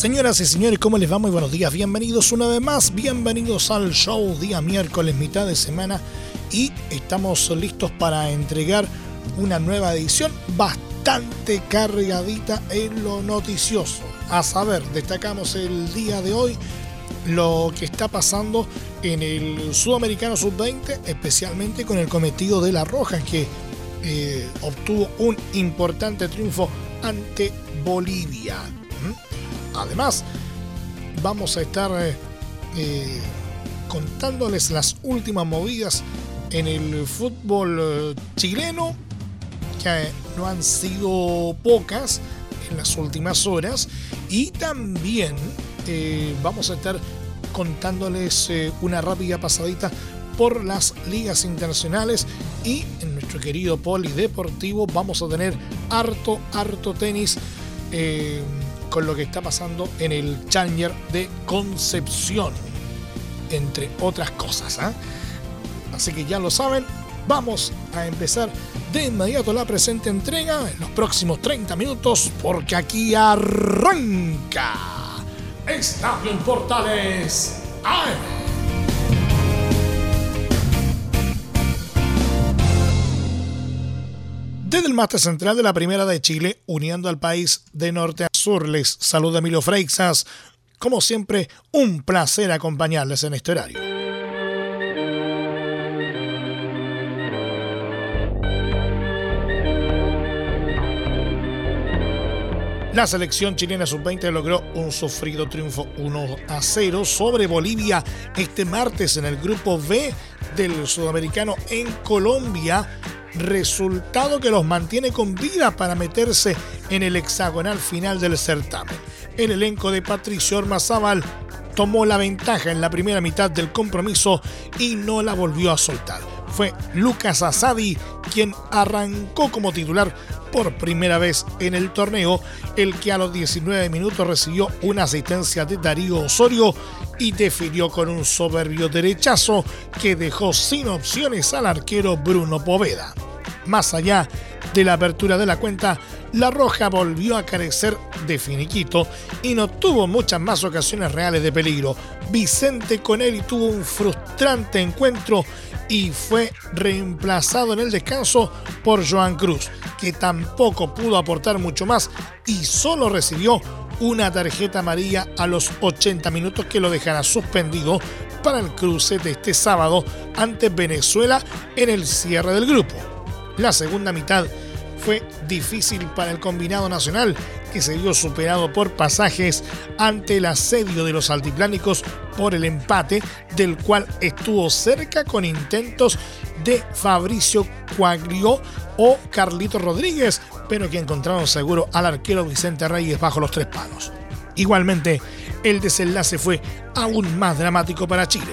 Señoras y señores, ¿cómo les va? Muy buenos días, bienvenidos una vez más, bienvenidos al show día miércoles, mitad de semana y estamos listos para entregar una nueva edición bastante cargadita en lo noticioso. A saber, destacamos el día de hoy lo que está pasando en el Sudamericano Sub-20, especialmente con el cometido de La Roja, que eh, obtuvo un importante triunfo ante Bolivia. Además, vamos a estar eh, eh, contándoles las últimas movidas en el fútbol eh, chileno, que no han sido pocas en las últimas horas, y también vamos a estar contándoles una rápida pasadita por las ligas internacionales. Y en nuestro querido polideportivo vamos a tener harto, harto tenis con lo que está pasando en el Challenger de Concepción, entre otras cosas. ¿ah? Así que ya lo saben, vamos a empezar de inmediato la presente entrega en los próximos 30 minutos, porque aquí arranca Estadio Portales Desde el central de la Primera de Chile, uniendo al país de norte a sur, les saluda Emilio Freixas. Como siempre, un placer acompañarles en este horario. La selección chilena sub-20 logró un sufrido triunfo 1 a 0 sobre Bolivia este martes en el grupo B del sudamericano en Colombia resultado que los mantiene con vida para meterse en el hexagonal final del certamen. El elenco de Patricio Ormazábal tomó la ventaja en la primera mitad del compromiso y no la volvió a soltar. Fue Lucas Asadi quien arrancó como titular por primera vez en el torneo, el que a los 19 minutos recibió una asistencia de Darío Osorio y definió con un soberbio derechazo que dejó sin opciones al arquero Bruno Poveda. Más allá de la apertura de la cuenta, La Roja volvió a carecer de finiquito y no tuvo muchas más ocasiones reales de peligro. Vicente Conelli tuvo un frustrante encuentro y fue reemplazado en el descanso por Joan Cruz, que tampoco pudo aportar mucho más y solo recibió una tarjeta amarilla a los 80 minutos que lo dejará suspendido para el cruce de este sábado ante Venezuela en el cierre del grupo. La segunda mitad fue difícil para el combinado nacional, que se vio superado por pasajes ante el asedio de los altiplánicos por el empate, del cual estuvo cerca con intentos de Fabricio Cuaglió o Carlito Rodríguez, pero que encontraron seguro al arquero Vicente Reyes bajo los tres palos. Igualmente, el desenlace fue aún más dramático para Chile,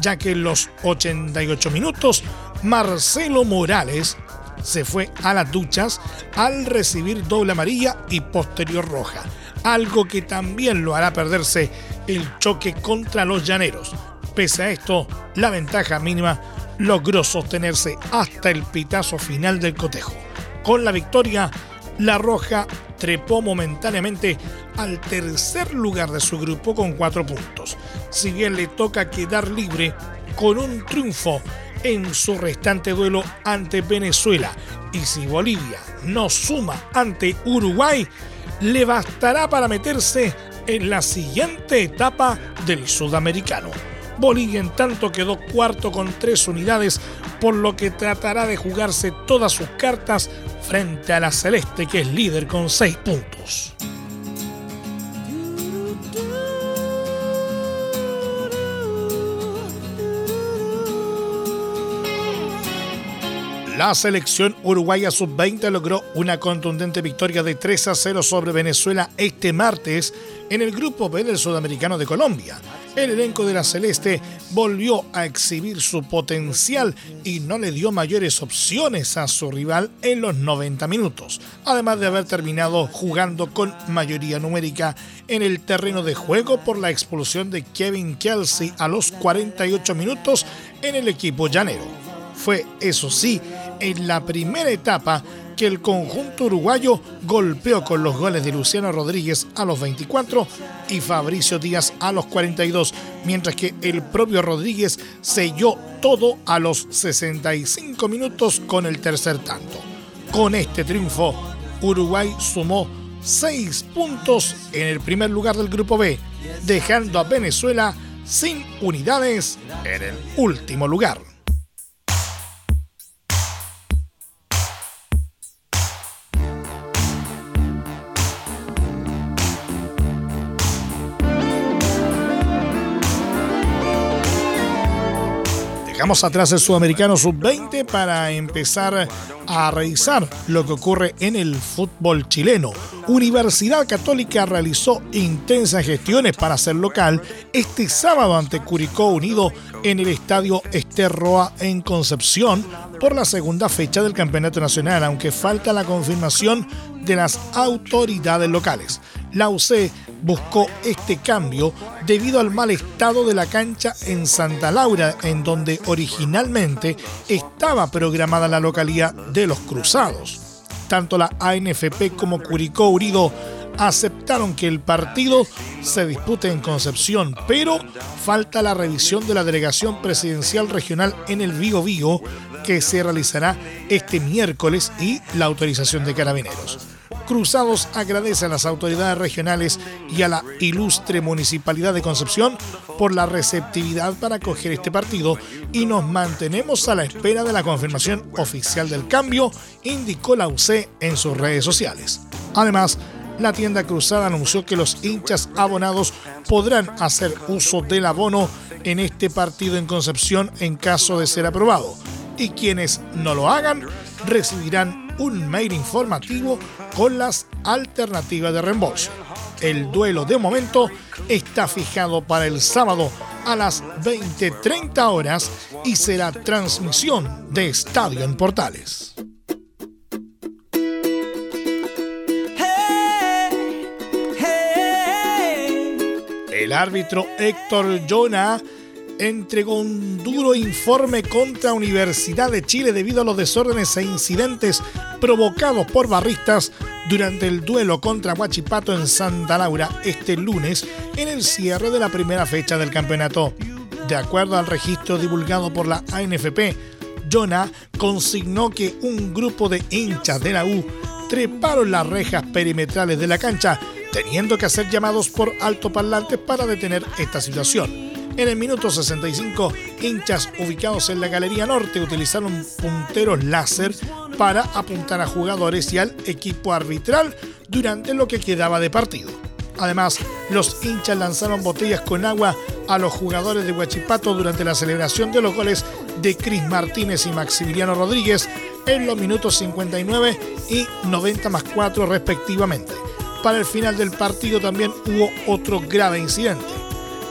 ya que en los 88 minutos, Marcelo Morales se fue a las duchas al recibir doble amarilla y posterior roja, algo que también lo hará perderse el choque contra los llaneros. Pese a esto, la ventaja mínima logró sostenerse hasta el pitazo final del cotejo. Con la victoria, la Roja trepó momentáneamente al tercer lugar de su grupo con cuatro puntos. Si bien le toca quedar libre con un triunfo en su restante duelo ante Venezuela. Y si Bolivia no suma ante Uruguay, le bastará para meterse en la siguiente etapa del sudamericano. Bolivia en tanto quedó cuarto con tres unidades, por lo que tratará de jugarse todas sus cartas frente a la Celeste que es líder con seis puntos. La selección uruguaya sub-20 logró una contundente victoria de 3 a 0 sobre Venezuela este martes en el grupo B del Sudamericano de Colombia. El elenco de la Celeste volvió a exhibir su potencial y no le dio mayores opciones a su rival en los 90 minutos, además de haber terminado jugando con mayoría numérica en el terreno de juego por la expulsión de Kevin Kelsey a los 48 minutos en el equipo llanero. Fue, eso sí, en la primera etapa que el conjunto uruguayo golpeó con los goles de Luciano Rodríguez a los 24 y Fabricio Díaz a los 42, mientras que el propio Rodríguez selló todo a los 65 minutos con el tercer tanto. Con este triunfo, Uruguay sumó 6 puntos en el primer lugar del grupo B, dejando a Venezuela sin unidades en el último lugar. Dejamos atrás el sudamericano sub-20 para empezar a revisar lo que ocurre en el fútbol chileno. Universidad Católica realizó intensas gestiones para ser local este sábado ante Curicó Unido en el estadio Esterroa en Concepción por la segunda fecha del Campeonato Nacional, aunque falta la confirmación de las autoridades locales. La UC buscó este cambio debido al mal estado de la cancha en Santa Laura, en donde originalmente estaba programada la localidad de los Cruzados. Tanto la ANFP como Curicó Urido aceptaron que el partido se dispute en Concepción, pero falta la revisión de la delegación presidencial regional en el Vigo Vigo, que se realizará este miércoles, y la autorización de carabineros. Cruzados agradece a las autoridades regionales y a la ilustre Municipalidad de Concepción por la receptividad para acoger este partido y nos mantenemos a la espera de la confirmación oficial del cambio, indicó la UC en sus redes sociales. Además, la tienda cruzada anunció que los hinchas abonados podrán hacer uso del abono en este partido en Concepción en caso de ser aprobado y quienes no lo hagan recibirán un mail informativo con las alternativas de reembolso. El duelo de momento está fijado para el sábado a las 20.30 horas y será transmisión de Estadio en Portales. El árbitro Héctor Jonah entregó un duro informe contra Universidad de Chile debido a los desórdenes e incidentes provocados por barristas durante el duelo contra Huachipato en Santa Laura este lunes en el cierre de la primera fecha del campeonato. De acuerdo al registro divulgado por la ANFP, Jonah consignó que un grupo de hinchas de la U treparon las rejas perimetrales de la cancha, teniendo que hacer llamados por altoparlantes para detener esta situación. En el minuto 65, hinchas ubicados en la Galería Norte utilizaron punteros láser para apuntar a jugadores y al equipo arbitral durante lo que quedaba de partido. Además, los hinchas lanzaron botellas con agua a los jugadores de Huachipato durante la celebración de los goles de Cris Martínez y Maximiliano Rodríguez en los minutos 59 y 90 más 4 respectivamente. Para el final del partido también hubo otro grave incidente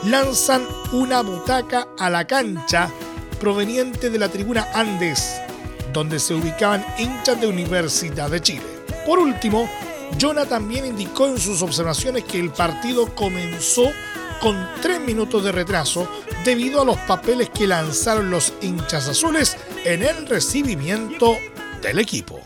lanzan una butaca a la cancha proveniente de la tribuna Andes, donde se ubicaban hinchas de Universidad de Chile. Por último, Jonah también indicó en sus observaciones que el partido comenzó con tres minutos de retraso debido a los papeles que lanzaron los hinchas azules en el recibimiento del equipo.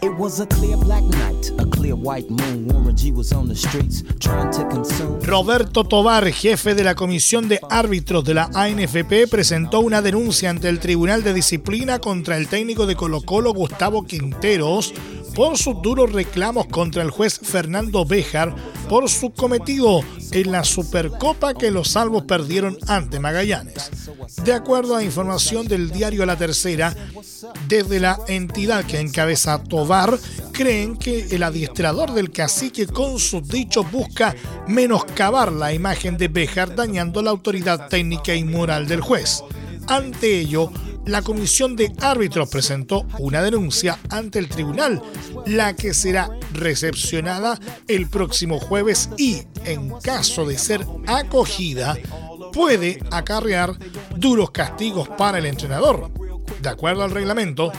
Roberto Tobar, jefe de la Comisión de Árbitros de la ANFP, presentó una denuncia ante el Tribunal de Disciplina contra el técnico de Colo Colo, Gustavo Quinteros, por sus duros reclamos contra el juez Fernando Béjar por su cometido en la Supercopa que los salvos perdieron ante Magallanes. De acuerdo a información del diario La Tercera, desde la entidad que encabeza Tobar, creen que el adiestrador del cacique con sus dichos busca menoscabar la imagen de Béjar dañando la autoridad técnica y moral del juez. Ante ello, la comisión de árbitros presentó una denuncia ante el tribunal, la que será recepcionada el próximo jueves y, en caso de ser acogida, puede acarrear duros castigos para el entrenador. De acuerdo al reglamento,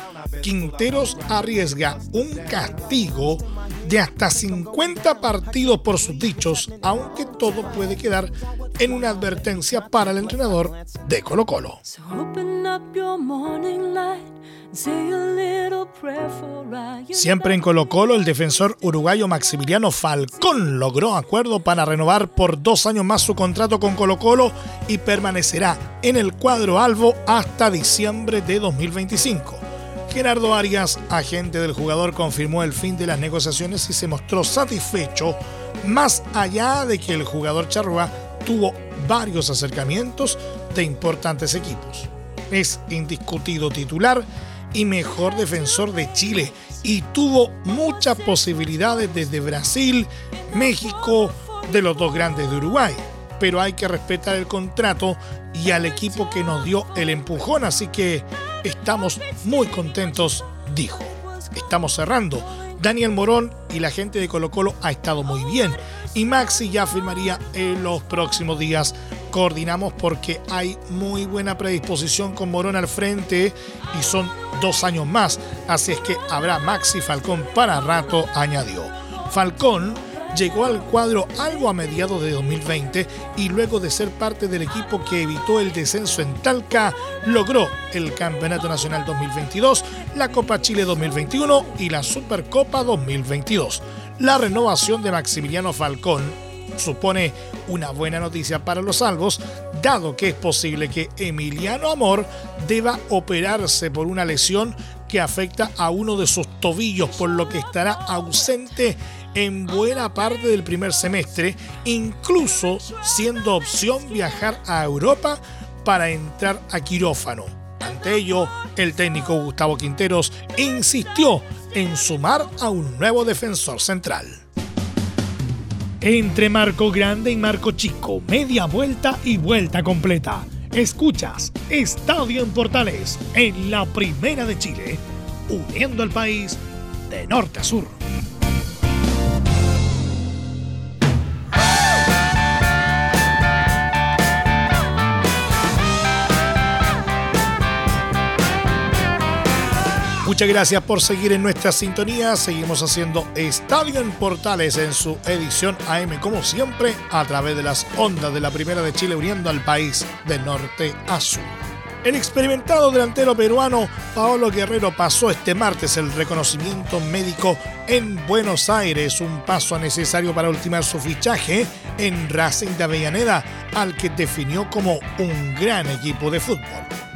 Quinteros arriesga un castigo de hasta 50 partidos por sus dichos, aunque todo puede quedar en una advertencia para el entrenador de Colo Colo. Siempre en Colo Colo, el defensor uruguayo Maximiliano Falcón logró acuerdo para renovar por dos años más su contrato con Colo Colo y permanecerá en el cuadro albo hasta diciembre de 2025. Gerardo Arias, agente del jugador, confirmó el fin de las negociaciones y se mostró satisfecho, más allá de que el jugador charrúa tuvo varios acercamientos de importantes equipos. Es indiscutido titular y mejor defensor de Chile y tuvo muchas posibilidades desde Brasil, México, de los dos grandes de Uruguay. Pero hay que respetar el contrato y al equipo que nos dio el empujón, así que Estamos muy contentos, dijo. Estamos cerrando. Daniel Morón y la gente de Colo Colo ha estado muy bien y Maxi ya firmaría en los próximos días. Coordinamos porque hay muy buena predisposición con Morón al frente y son dos años más, así es que habrá Maxi Falcón para rato, añadió. Falcón llegó al cuadro algo a mediados de 2020 y luego de ser parte del equipo que evitó el descenso en Talca, logró el Campeonato Nacional 2022, la Copa Chile 2021 y la Supercopa 2022. La renovación de Maximiliano Falcón supone una buena noticia para los salvos, dado que es posible que Emiliano Amor deba operarse por una lesión que afecta a uno de sus tobillos, por lo que estará ausente en buena parte del primer semestre, incluso siendo opción viajar a Europa para entrar a quirófano. Ante ello, el técnico Gustavo Quinteros insistió en sumar a un nuevo defensor central. Entre Marco Grande y Marco Chico, media vuelta y vuelta completa. Escuchas Estadio en Portales en la Primera de Chile, uniendo al país de norte a sur. Muchas gracias por seguir en nuestra sintonía. Seguimos haciendo Estadio en Portales en su edición AM, como siempre, a través de las ondas de la Primera de Chile, uniendo al país de norte a sur. El experimentado delantero peruano Paolo Guerrero pasó este martes el reconocimiento médico en Buenos Aires, un paso necesario para ultimar su fichaje en Racing de Avellaneda, al que definió como un gran equipo de fútbol.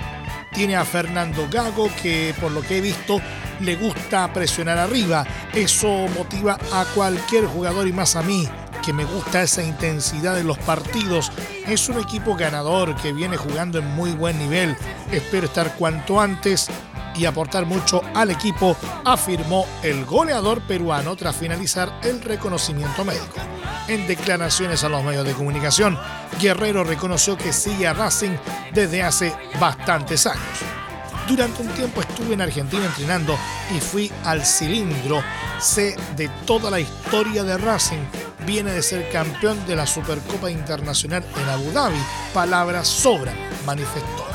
Tiene a Fernando Gago que por lo que he visto le gusta presionar arriba. Eso motiva a cualquier jugador y más a mí que me gusta esa intensidad de los partidos. Es un equipo ganador que viene jugando en muy buen nivel. Espero estar cuanto antes y aportar mucho al equipo, afirmó el goleador peruano tras finalizar el reconocimiento médico. En declaraciones a los medios de comunicación, Guerrero reconoció que sigue a Racing desde hace bastantes años. Durante un tiempo estuve en Argentina entrenando y fui al cilindro. Sé de toda la historia de Racing. Viene de ser campeón de la Supercopa Internacional en Abu Dhabi. Palabras sobran, manifestó.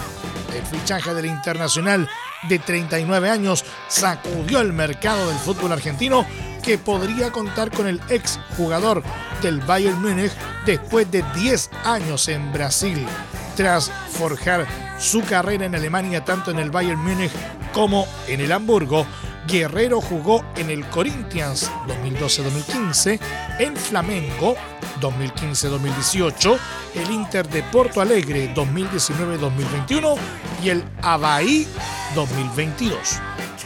El fichaje del Internacional de 39 años sacudió el mercado del fútbol argentino que podría contar con el ex jugador del Bayern Múnich después de 10 años en Brasil. Tras forjar su carrera en Alemania tanto en el Bayern Múnich como en el Hamburgo, Guerrero jugó en el Corinthians 2012-2015, en Flamengo 2015-2018, el Inter de Porto Alegre 2019-2021 y el Avaí 2022.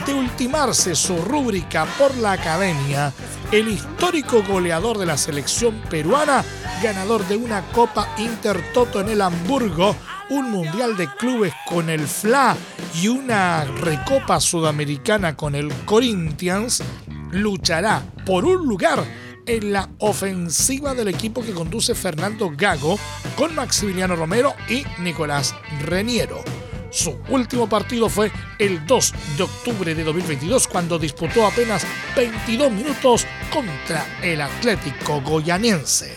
De ultimarse su rúbrica por la academia, el histórico goleador de la selección peruana, ganador de una Copa Intertoto en el Hamburgo, un Mundial de Clubes con el FLA y una Recopa Sudamericana con el Corinthians, luchará por un lugar en la ofensiva del equipo que conduce Fernando Gago con Maximiliano Romero y Nicolás Reniero. Su último partido fue el 2 de octubre de 2022 cuando disputó apenas 22 minutos contra el Atlético Goyanense.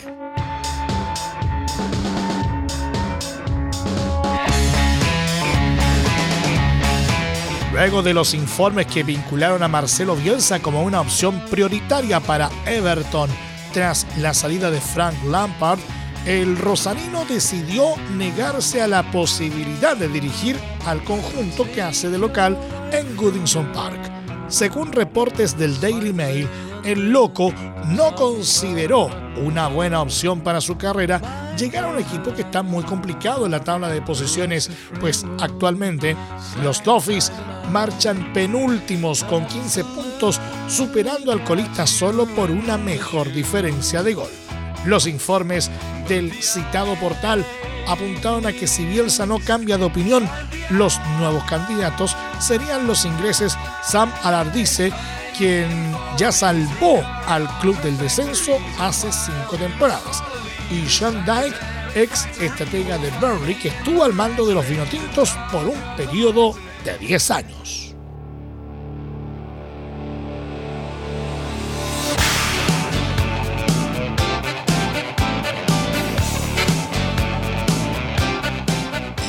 Luego de los informes que vincularon a Marcelo Bielsa como una opción prioritaria para Everton tras la salida de Frank Lampard, el rosarino decidió negarse a la posibilidad de dirigir al conjunto que hace de local en Goodison Park. Según reportes del Daily Mail, el loco no consideró una buena opción para su carrera llegar a un equipo que está muy complicado en la tabla de posiciones, pues actualmente los Toffees marchan penúltimos con 15 puntos, superando al colista solo por una mejor diferencia de gol. Los informes del citado portal. Apuntaron a que si Bielsa no cambia de opinión, los nuevos candidatos serían los ingleses. Sam Alardice quien ya salvó al club del descenso hace cinco temporadas, y Sean Dyke, ex estratega de Burnley, que estuvo al mando de los vinotintos por un periodo de 10 años.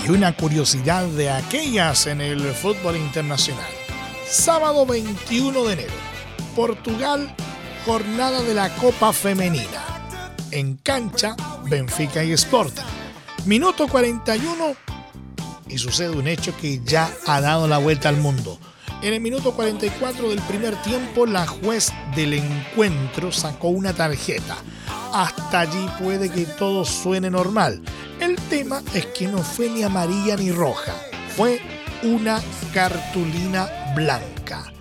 Y una curiosidad de aquellas en el fútbol internacional sábado 21 de enero. Portugal, jornada de la Copa Femenina. En cancha, Benfica y Sporting. Minuto 41 y sucede un hecho que ya ha dado la vuelta al mundo. En el minuto 44 del primer tiempo, la juez del encuentro sacó una tarjeta. Hasta allí puede que todo suene normal. El tema es que no fue ni amarilla ni roja, fue una cartulina blanca.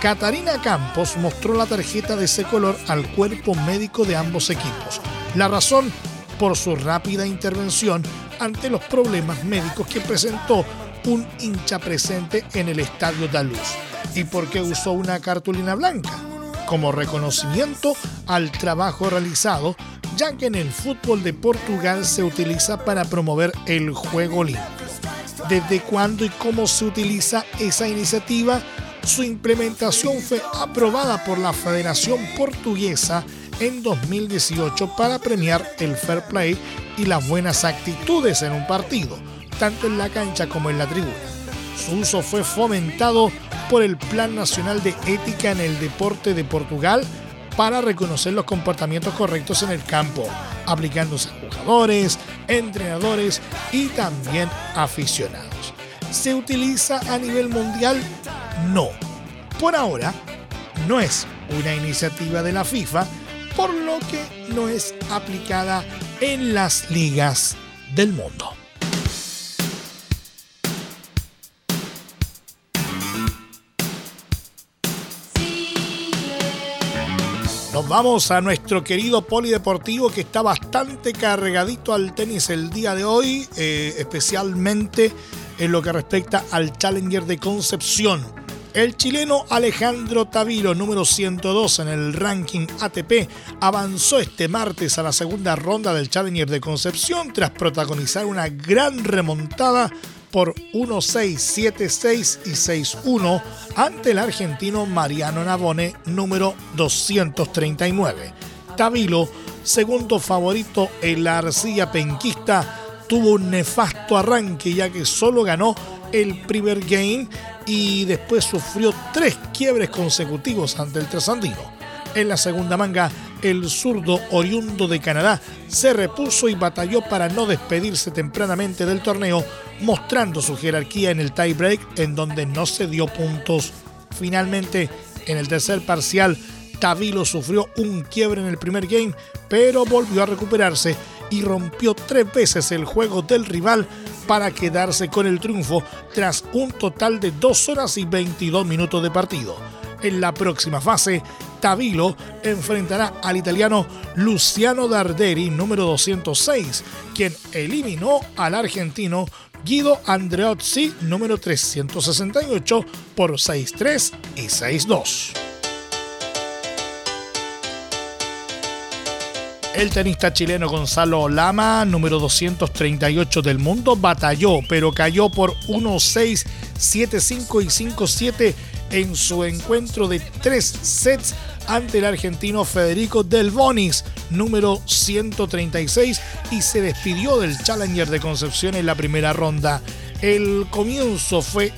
Catarina Campos mostró la tarjeta de ese color al cuerpo médico de ambos equipos. La razón por su rápida intervención ante los problemas médicos que presentó un hincha presente en el estadio Daluz. ¿Y por qué usó una cartulina blanca? Como reconocimiento al trabajo realizado, ya que en el fútbol de Portugal se utiliza para promover el juego limpio desde cuándo y cómo se utiliza esa iniciativa. Su implementación fue aprobada por la Federación Portuguesa en 2018 para premiar el fair play y las buenas actitudes en un partido, tanto en la cancha como en la tribuna. Su uso fue fomentado por el Plan Nacional de Ética en el Deporte de Portugal para reconocer los comportamientos correctos en el campo, aplicándose a jugadores, entrenadores y también aficionados. ¿Se utiliza a nivel mundial? No. Por ahora, no es una iniciativa de la FIFA, por lo que no es aplicada en las ligas del mundo. Vamos a nuestro querido polideportivo que está bastante cargadito al tenis el día de hoy, eh, especialmente en lo que respecta al Challenger de Concepción. El chileno Alejandro Tavilo, número 102 en el ranking ATP, avanzó este martes a la segunda ronda del Challenger de Concepción tras protagonizar una gran remontada por 1-6, 7-6 y 6-1 ante el argentino Mariano Navone, número 239. Tabilo, segundo favorito en la arcilla penquista, tuvo un nefasto arranque ya que solo ganó el primer game y después sufrió tres quiebres consecutivos ante el trasandino. En la segunda manga, el zurdo oriundo de Canadá se repuso y batalló para no despedirse tempranamente del torneo, mostrando su jerarquía en el tiebreak en donde no se dio puntos. Finalmente, en el tercer parcial, Tavilo sufrió un quiebre en el primer game, pero volvió a recuperarse y rompió tres veces el juego del rival para quedarse con el triunfo tras un total de 2 horas y 22 minutos de partido. En la próxima fase, Tavilo enfrentará al italiano Luciano Darderi, número 206, quien eliminó al argentino Guido Andreozzi, número 368, por 6-3 y 6-2. El tenista chileno Gonzalo Lama, número 238 del mundo, batalló, pero cayó por 1-6, 7-5 y 5-7 en su encuentro de tres sets ante el argentino Federico Del Bonis, número 136, y se despidió del Challenger de Concepción en la primera ronda. El comienzo fue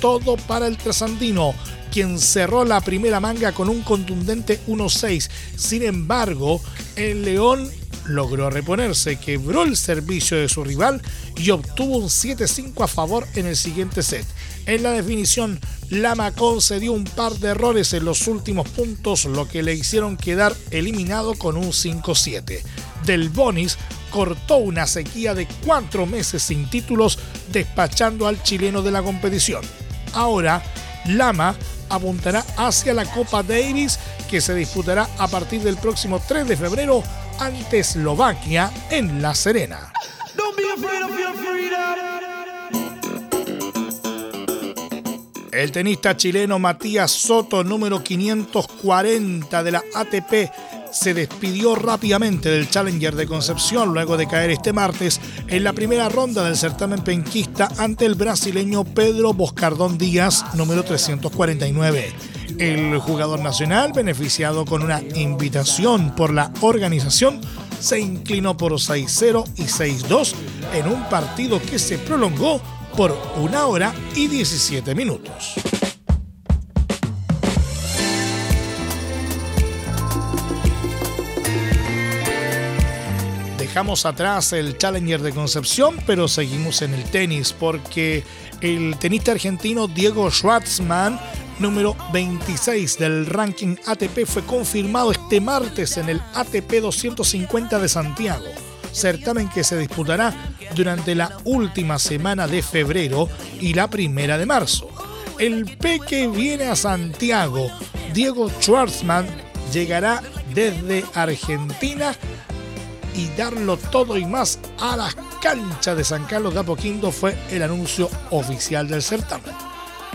todo para el trasandino, quien cerró la primera manga con un contundente 1-6. Sin embargo, el León logró reponerse, quebró el servicio de su rival y obtuvo un 7-5 a favor en el siguiente set. En la definición, Lama concedió un par de errores en los últimos puntos, lo que le hicieron quedar eliminado con un 5-7. Del Bonis cortó una sequía de cuatro meses sin títulos, despachando al chileno de la competición. Ahora, Lama apuntará hacia la Copa Davis que se disputará a partir del próximo 3 de febrero ante Eslovaquia en La Serena. El tenista chileno Matías Soto, número 540 de la ATP, se despidió rápidamente del Challenger de Concepción luego de caer este martes en la primera ronda del certamen penquista ante el brasileño Pedro Boscardón Díaz, número 349. El jugador nacional, beneficiado con una invitación por la organización, se inclinó por 6-0 y 6-2 en un partido que se prolongó por una hora y 17 minutos. dejamos atrás el Challenger de Concepción, pero seguimos en el tenis porque el tenista argentino Diego Schwartzman, número 26 del ranking ATP, fue confirmado este martes en el ATP 250 de Santiago, certamen que se disputará durante la última semana de febrero y la primera de marzo. El Peque viene a Santiago. Diego Schwartzman llegará desde Argentina y darlo todo y más a las canchas de San Carlos de Apoquindo fue el anuncio oficial del certamen.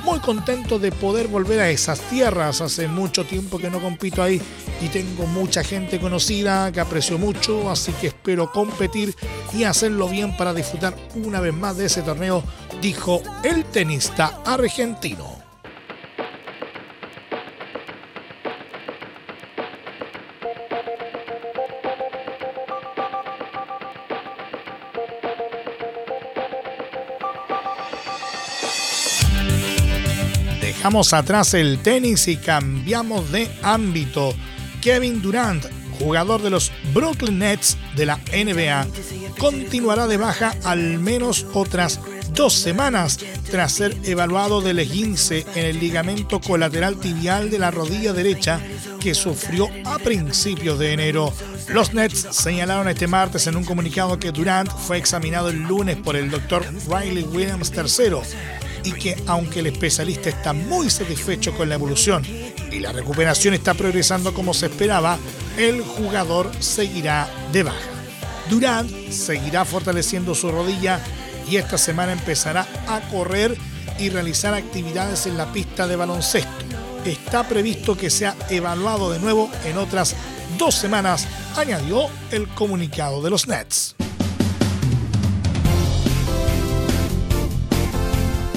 Muy contento de poder volver a esas tierras. Hace mucho tiempo que no compito ahí y tengo mucha gente conocida que aprecio mucho, así que espero competir y hacerlo bien para disfrutar una vez más de ese torneo, dijo el tenista argentino. Dejamos atrás el tenis y cambiamos de ámbito. Kevin Durant, jugador de los Brooklyn Nets de la NBA, continuará de baja al menos otras dos semanas tras ser evaluado del esguince en el ligamento colateral tibial de la rodilla derecha que sufrió a principios de enero. Los Nets señalaron este martes en un comunicado que Durant fue examinado el lunes por el doctor Riley Williams III y que aunque el especialista está muy satisfecho con la evolución y la recuperación está progresando como se esperaba, el jugador seguirá de baja. Durant seguirá fortaleciendo su rodilla y esta semana empezará a correr y realizar actividades en la pista de baloncesto. Está previsto que sea evaluado de nuevo en otras dos semanas, añadió el comunicado de los Nets.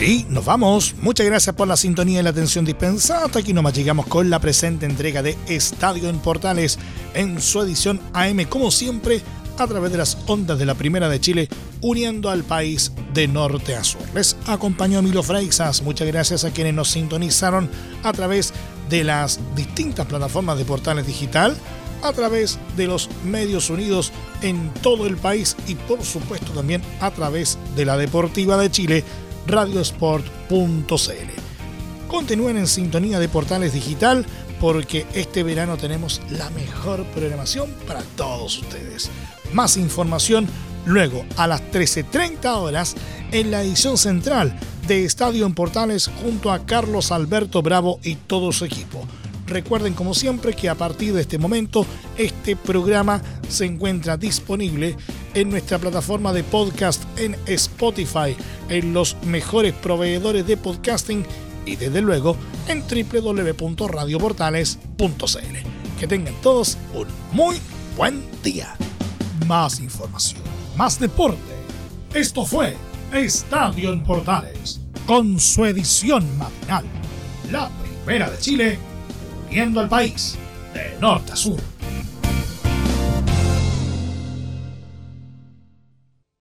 Y nos vamos. Muchas gracias por la sintonía y la atención dispensada. Hasta aquí nomás llegamos con la presente entrega de Estadio en Portales en su edición AM, como siempre, a través de las ondas de la Primera de Chile, uniendo al país de norte a sur. Les acompañó Milo Freixas. Muchas gracias a quienes nos sintonizaron a través de las distintas plataformas de Portales Digital a través de los medios unidos en todo el país y por supuesto también a través de la Deportiva de Chile radiosport.cl. Continúen en sintonía de Portales Digital porque este verano tenemos la mejor programación para todos ustedes. Más información luego a las 13.30 horas en la edición central de Estadio en Portales junto a Carlos Alberto Bravo y todo su equipo. Recuerden como siempre que a partir de este momento este programa se encuentra disponible en nuestra plataforma de podcast en Spotify, en los mejores proveedores de podcasting y desde luego en www.radioportales.cl. Que tengan todos un muy buen día. Más información, más deporte. Esto fue Estadio en Portales, con su edición matinal. La primera de Chile, viendo al país de norte a sur.